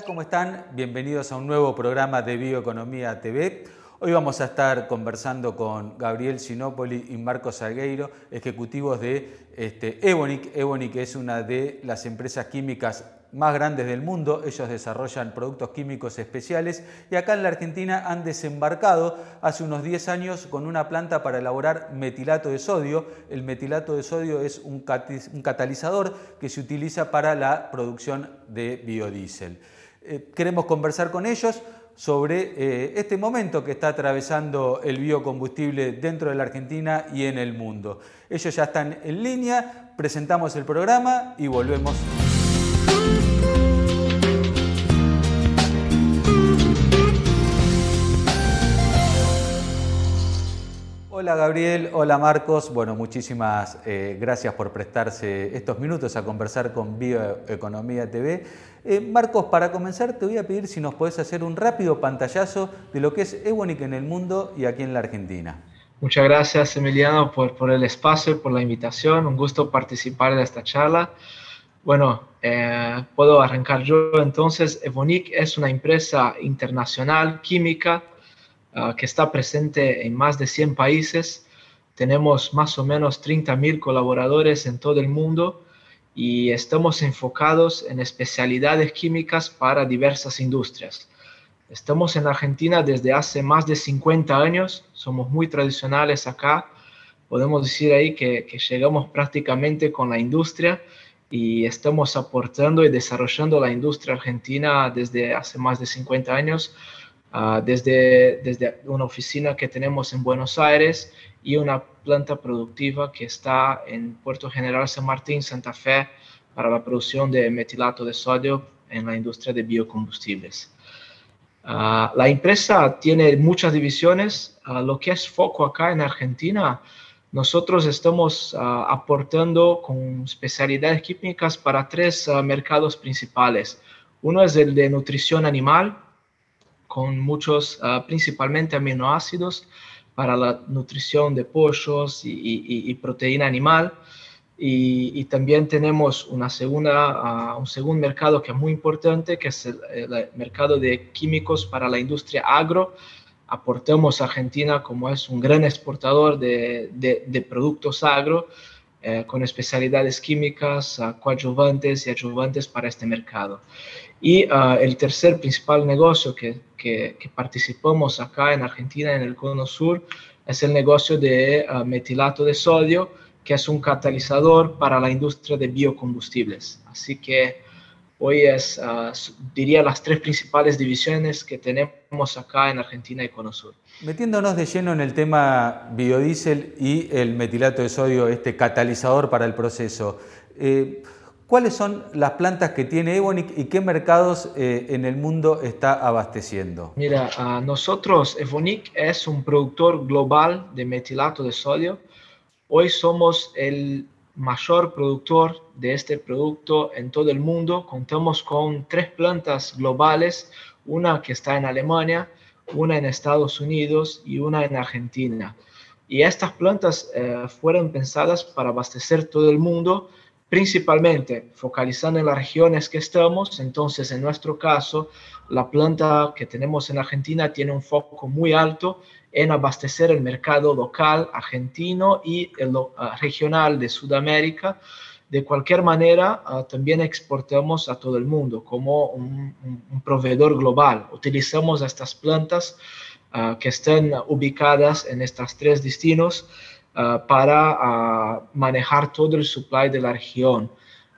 ¿Cómo están? Bienvenidos a un nuevo programa de Bioeconomía TV. Hoy vamos a estar conversando con Gabriel Sinopoli y Marcos Salgueiro, ejecutivos de este, Ebonic. Ebonic es una de las empresas químicas más grandes del mundo. Ellos desarrollan productos químicos especiales y acá en la Argentina han desembarcado hace unos 10 años con una planta para elaborar metilato de sodio. El metilato de sodio es un, catalizador que se utiliza para la producción de biodiesel. Eh, queremos conversar con ellos sobre eh, este momento que está atravesando el biocombustible dentro de la Argentina y en el mundo. Ellos ya están en línea, presentamos el programa y volvemos. Hola Gabriel, hola Marcos. Bueno, muchísimas eh, gracias por prestarse estos minutos a conversar con Bioeconomía TV. Eh, Marcos, para comenzar te voy a pedir si nos podés hacer un rápido pantallazo de lo que es Evonik en el mundo y aquí en la Argentina. Muchas gracias Emiliano por, el espacio y por la invitación. Un gusto participar de esta charla. Bueno, eh, puedo arrancar yo entonces. Evonik es una empresa internacional química Ah, que está presente en más de 100 países. Tenemos más o menos 30.000 colaboradores en todo el mundo y estamos enfocados en especialidades químicas para diversas industrias. Estamos en Argentina desde hace más de 50 años, somos muy tradicionales acá. Podemos decir ahí que, que llegamos prácticamente con la industria y estamos aportando y desarrollando la industria argentina desde hace más de 50 años Ah, desde, desde una oficina que tenemos en Buenos Aires y una planta productiva que está en Puerto General San Martín, Santa Fe, para la producción de metilato de sodio en la industria de biocombustibles. Ah, la empresa tiene muchas divisiones. Ah, lo que es foco acá en Argentina, nosotros estamos aportando con especialidades químicas para tres mercados principales. Uno es el de nutrición animal, con muchos, ah, principalmente aminoácidos para la nutrición de pollos y, proteína animal. Y, también tenemos una segunda, ah, un segundo mercado que es muy importante, que es el, mercado de químicos para la industria agro. Aportamos a Argentina como es un gran exportador de, de, productos agro, eh, con especialidades químicas, uh, coadyuvantes y ayudantes para este mercado. Y el tercer principal negocio que, que, participamos acá en Argentina, en el Cono Sur, es el negocio de uh, metilato de sodio, que es un catalizador para la industria de biocombustibles. Así que hoy es, uh, diría, las tres principales divisiones que tenemos acá en Argentina y Cono Sur. Metiéndonos de lleno en el tema biodiesel y el metilato de sodio, este catalizador para el proceso. Eh, ¿Cuáles son las plantas que tiene Evonik y qué mercados eh, en el mundo está abasteciendo? Mira, nosotros, Evonik es un productor global de metilato de sodio. Hoy somos el mayor productor de este producto en todo el mundo. Contamos con tres plantas globales, una que está en Alemania, una en Estados Unidos y una en Argentina. Y estas plantas eh, fueron pensadas para abastecer todo el mundo principalmente focalizando en las regiones que estamos. Entonces, en nuestro caso, la planta que tenemos en Argentina tiene un foco muy alto en abastecer el mercado local argentino y el ah, regional de Sudamérica. De cualquier manera, ah, también exportamos a todo el mundo como un, proveedor global. Utilizamos estas plantas ah, que están ubicadas en estos tres destinos Ah, para ah, manejar todo el supply de la región.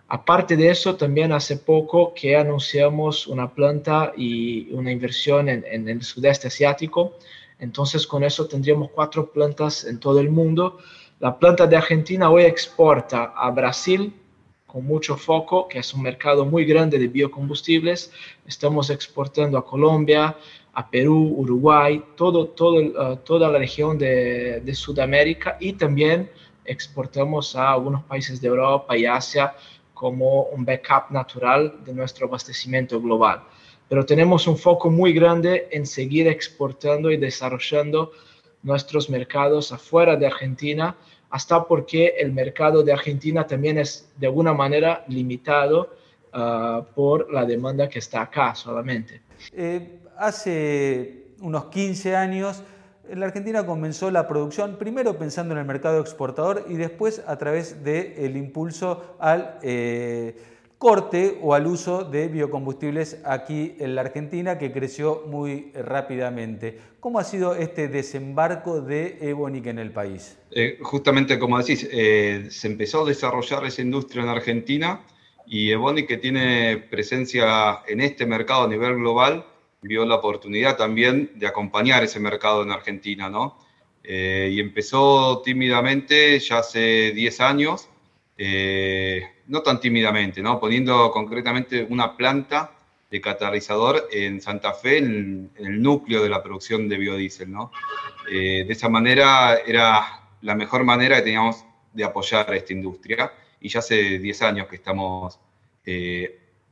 Aparte de eso, también hace poco que anunciamos una planta y una inversión en, en, el sudeste asiático. Entonces, con eso tendríamos cuatro plantas en todo el mundo. La planta de Argentina hoy exporta a Brasil con mucho foco, que es un mercado muy grande de biocombustibles. Estamos exportando a Colombia, a Perú, Uruguay, todo, todo, uh, toda la región de, de, Sudamérica y también exportamos a algunos países de Europa y Asia como un backup natural de nuestro abastecimiento global. Pero tenemos un foco muy grande en seguir exportando y desarrollando nuestros mercados afuera de Argentina, hasta porque el mercado de Argentina también es de alguna manera limitado por la demanda que está acá solamente. Eh, hace unos 15 años la Argentina comenzó la producción, primero pensando en el mercado exportador y después a través del impulso al eh, corte o al uso de biocombustibles aquí en la Argentina, que creció muy rápidamente. ¿Cómo ha sido este desembarco de Ebonic en el país? Eh, justamente como decís, eh, se empezó a desarrollar esa industria en Argentina y Ebonic, que tiene presencia en este mercado a nivel global, vio la oportunidad también de acompañar ese mercado en Argentina, ¿no? Eh, y empezó tímidamente ya hace 10 años, eh, no tan tímidamente, ¿no? Poniendo concretamente una planta de catalizador en Santa Fe, en, el núcleo de la producción de biodiesel, ¿no? Eh, de esa manera era la mejor manera que teníamos de apoyar a esta industria y ya hace 10 años que estamos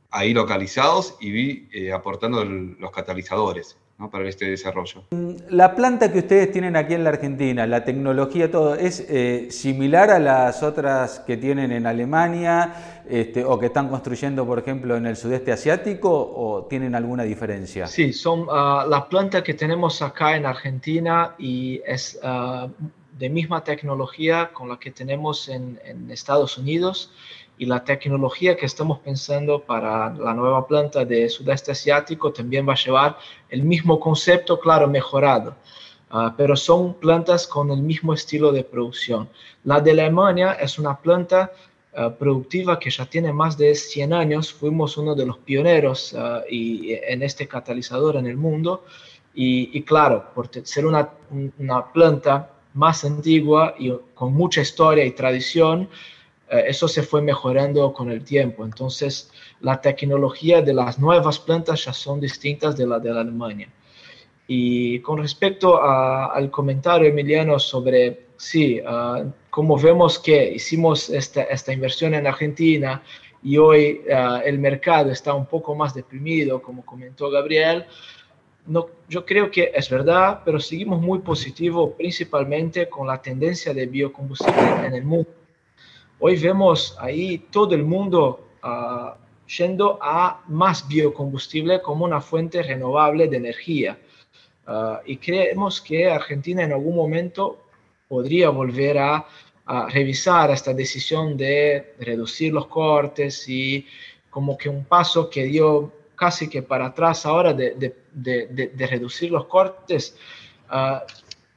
ahí localizados y eh, aportando los catalizadores para este desarrollo. La planta que ustedes tienen aquí en la Argentina, la tecnología, todo, ¿es eh, similar a las otras que tienen en Alemania este, o que están construyendo, por ejemplo, en el sudeste asiático o tienen alguna diferencia? Sí, son uh, la planta que tenemos acá en Argentina y es uh, de misma tecnología con la que tenemos en, en Estados Unidos y la tecnología que estamos pensando para la nueva planta de sudeste asiático también va a llevar el mismo concepto, claro, mejorado. Ah, pero son plantas con el mismo estilo de producción. La de Alemania es una planta ah, productiva que ya tiene más de 100 años. Fuimos uno de los pioneros uh, y, en este catalizador en el mundo. Y, y claro, por ser una, una planta más antigua y con mucha historia y tradición, eh, eso se fue mejorando con el tiempo. Entonces, la tecnología de las nuevas plantas ya son distintas de la de la Alemania. Y con respecto al comentario, Emiliano, sobre, sí, uh, como vemos que hicimos esta, esta, inversión en Argentina y hoy uh, el mercado está un poco más deprimido, como comentó Gabriel, no, yo creo que es verdad, pero seguimos muy positivo, principalmente con la tendencia de biocombustible en el mundo Hoy vemos ahí todo el mundo uh, yendo a más biocombustible como una fuente renovable de energía. Uh, y creemos que Argentina en algún momento podría volver a, a, revisar esta decisión de reducir los cortes y como que un paso que dio casi que para atrás ahora de, de, de, de reducir los cortes, uh,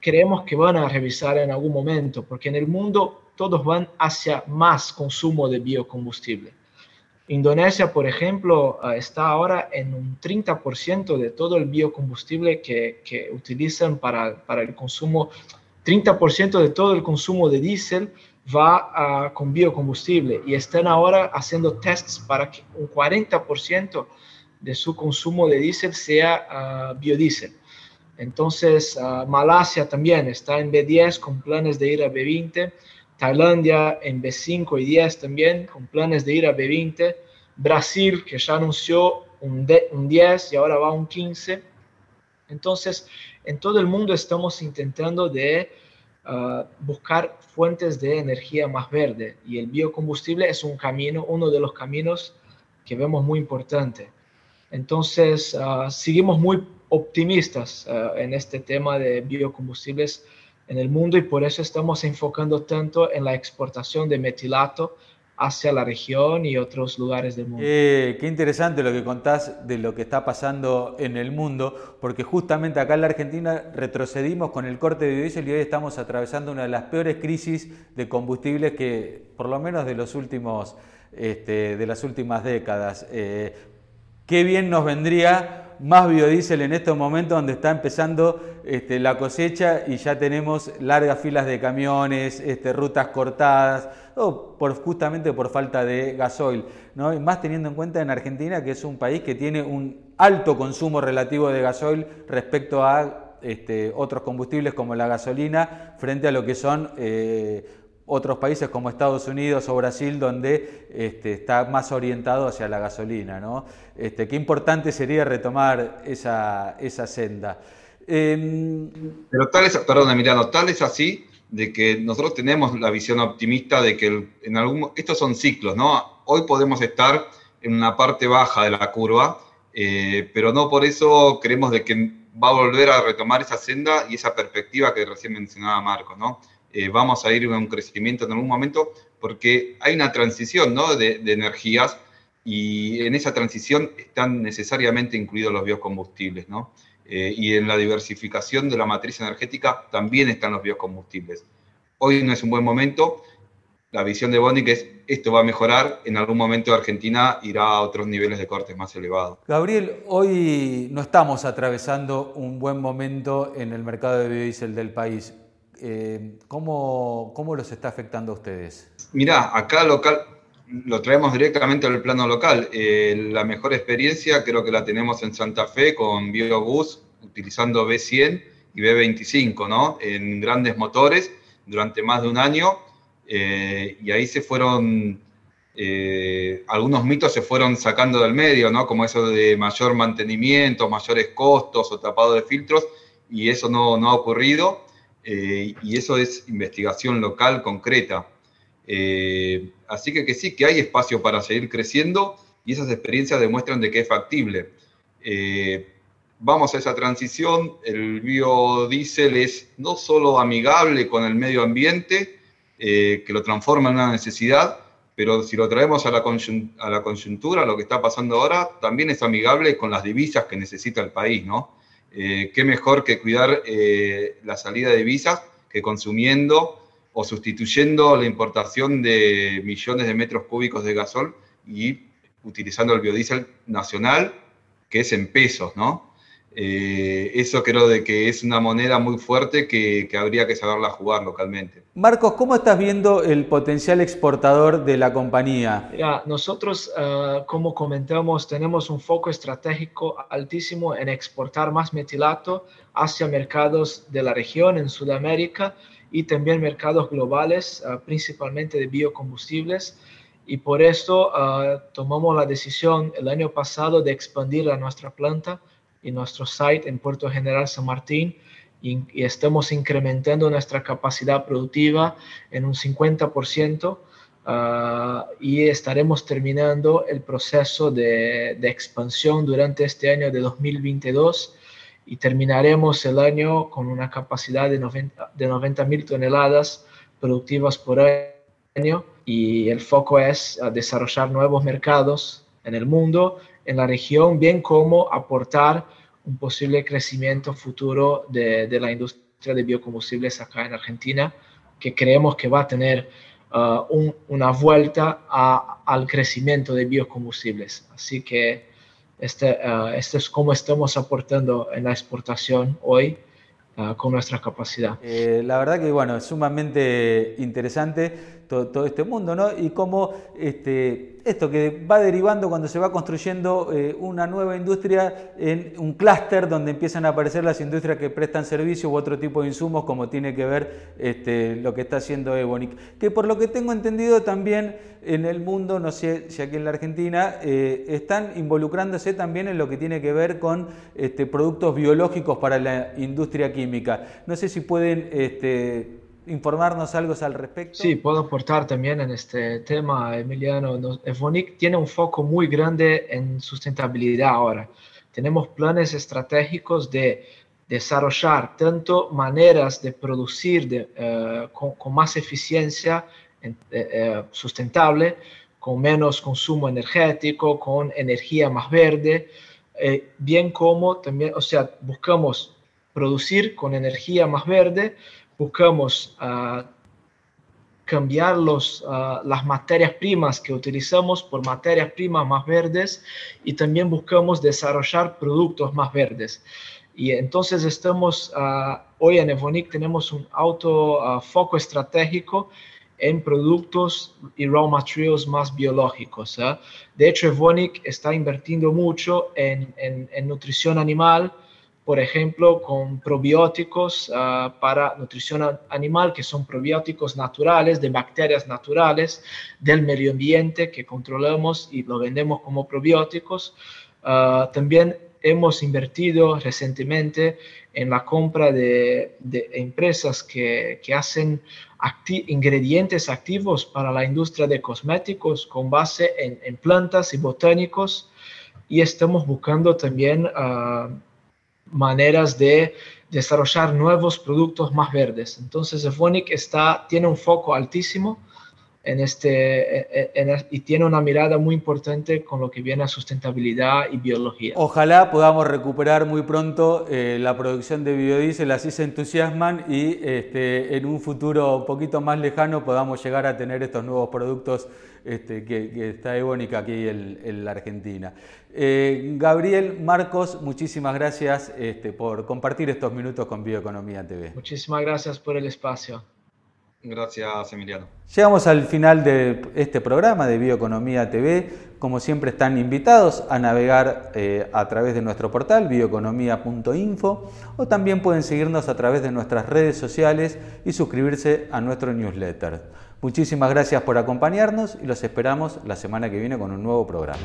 creemos que van a revisar en algún momento, porque en el mundo todos van hacia más consumo de biocombustible. Indonesia, por ejemplo, ah, está ahora en un 30% de todo el biocombustible que, utilizan para, el consumo, 30% de todo el consumo de diésel va uh, con biocombustible y están ahora haciendo tests para que un 40% de su consumo de diésel sea uh, biodiesel. Entonces, Malasia también está en B10 con planes de ir a B20 Tailandia en B5 y 10 también, con planes de ir a B20. Brasil, que ya anunció un, un 10 y ahora va a un 15. Entonces, en todo el mundo estamos intentando de uh, buscar fuentes de energía más verde y el biocombustible es un camino, uno de los caminos que vemos muy importante. Entonces, uh, seguimos muy optimistas uh, en este tema de biocombustibles en el mundo y por eso estamos enfocando tanto en la exportación de metilato hacia la región y otros lugares del mundo. Eh, qué interesante lo que contás de lo que está pasando en el mundo, porque justamente acá en la Argentina retrocedimos con el corte de biodiesel y hoy estamos atravesando una de las peores crisis de combustibles que, por lo menos de los últimos, este, de las últimas décadas. Eh, qué bien nos vendría más biodiesel en estos momentos donde está empezando este, la cosecha y ya tenemos largas filas de camiones, este, rutas cortadas, por, justamente por falta de gasoil. Y más teniendo en cuenta en Argentina que es un país que tiene un alto consumo relativo de gasoil respecto a este, otros combustibles como la gasolina frente a lo que son eh, otros países como Estados Unidos o Brasil, donde este, está más orientado hacia la gasolina. ¿no? Este, qué importante sería retomar esa, esa senda. Em, Pero tal es, perdón, Emiliano, tal es así de que nosotros tenemos la visión optimista de que en algún, estos son ciclos, ¿no? Hoy podemos estar en una parte baja de la curva, eh, pero no por eso creemos de que va a volver a retomar esa senda y esa perspectiva que recién mencionaba Marco, ¿no? Eh, vamos a ir a un crecimiento en algún momento porque hay una transición ¿no? de, energías y en esa transición están necesariamente incluidos los biocombustibles, ¿no? Eh, y en la diversificación de la matriz energética también están los biocombustibles. Hoy no es un buen momento, la visión de Bonic es esto va a mejorar, en algún momento Argentina irá a otros niveles de cortes más elevados. Gabriel, hoy no estamos atravesando un buen momento en el mercado de biodiesel del país. Eh, ¿cómo, ¿Cómo los está afectando a ustedes? Mirá, acá local, lo traemos directamente al plano local. Eh, la mejor experiencia creo que la tenemos en Santa Fe con BioBus, utilizando B100 y B25, ¿no? En grandes motores durante más de un año eh, y ahí se fueron, algunos mitos se fueron sacando del medio, ¿no? Como eso de mayor mantenimiento, mayores costos o tapado de filtros, y eso no, no ha ocurrido, eh, y eso es investigación local concreta. así que, que sí, que hay espacio para seguir creciendo, y esas experiencias demuestran de que es factible. vamos a esa transición, el biodiesel es no solo amigable con el medio ambiente, eh, que lo transforma en una necesidad, pero si lo traemos a la, a lo que está pasando ahora, también es amigable con las divisas que necesita el país, ¿no? Eh, ¿Qué mejor que cuidar eh, la salida de divisas que consumiendo o sustituyendo la importación de millones de metros cúbicos de gasol y utilizando el biodiesel nacional, que es en pesos, ¿no? Eh, eso creo de que es una moneda muy fuerte que, habría que saberla jugar localmente. Marcos, ¿cómo estás viendo el potencial exportador de la compañía? nosotros, ah, como comentamos, tenemos un foco estratégico altísimo en exportar más metilato hacia mercados de la región en Sudamérica y también mercados globales, ah, principalmente de biocombustibles. Y por esto ah, tomamos la decisión el año pasado de expandir a nuestra planta en nuestro site en Puerto General San Martín y, estamos incrementando nuestra capacidad productiva en un 50% ah, y estaremos terminando el proceso de, de, expansión durante este año de 2022 y terminaremos el año con una capacidad de 90 de 90 mil toneladas productivas por año y el foco es desarrollar nuevos mercados en el mundo en la región, bien como aportar un posible crecimiento futuro de, de la industria de biocombustibles acá en Argentina, que creemos que va a tener uh, una vuelta a, al crecimiento de biocombustibles. Así que este, uh, este es cómo estamos aportando en la exportación hoy uh, con nuestra capacidad. Eh, la verdad que bueno, es sumamente interesante todo, este mundo, ¿no? Y cómo este, esto que va derivando cuando se va construyendo eh, una nueva industria en un clúster donde empiezan a aparecer las industrias que prestan servicios u otro tipo de insumos, como tiene que ver este, lo que está haciendo Ebonic. Que por lo que tengo entendido también en el mundo, no sé si aquí en la Argentina, eh, están involucrándose también en lo que tiene que ver con este, productos biológicos para la industria química. No sé si pueden... Este, informarnos algo al respecto? Sí, puedo aportar también en este tema, Emiliano. Evonic tiene un foco muy grande en sustentabilidad ahora. Tenemos planes estratégicos de desarrollar tanto maneras de producir de, eh, con, más eficiencia eh, eh, sustentable, con menos consumo energético, con energía más verde, bien como también, o sea, buscamos producir con energía más verde, buscamos uh, cambiar los, ah, las materias primas que utilizamos por materias primas más verdes y también buscamos desarrollar productos más verdes. Y entonces estamos, ah, hoy en Evonic tenemos un auto foco estratégico en productos y raw materials más biológicos. De hecho, Evonic está invirtiendo mucho en, en, en nutrición animal, por ejemplo, con probióticos ah, para nutrición animal, que son probióticos naturales, de bacterias naturales del medio ambiente que controlamos y lo vendemos como probióticos. Ah, también hemos invertido recientemente en la compra de, empresas que, hacen ingredientes activos para la industria de cosméticos con base en, plantas y botánicos y estamos buscando también ah, maneras de desarrollar nuevos productos más verdes. Entonces, Evonik está, tiene un foco altísimo en este, y tiene una mirada muy importante con lo que viene a sustentabilidad y biología. Ojalá podamos recuperar muy pronto eh, la producción de biodiesel, así se entusiasman y este, en un futuro un poquito más lejano podamos llegar a tener estos nuevos productos este, que, está Evónica aquí en, la Argentina. Eh, Gabriel, Marcos, muchísimas gracias este, por compartir estos minutos con Bioeconomía TV. Muchísimas gracias por el espacio. Gracias, Emiliano. Llegamos al final de este programa de Bioeconomía TV. Como siempre están invitados a navegar eh, a través de nuestro portal bioeconomía.info o también pueden seguirnos a través de nuestras redes sociales y suscribirse a nuestro newsletter. Muchísimas gracias por acompañarnos y los esperamos la semana que viene con un nuevo programa.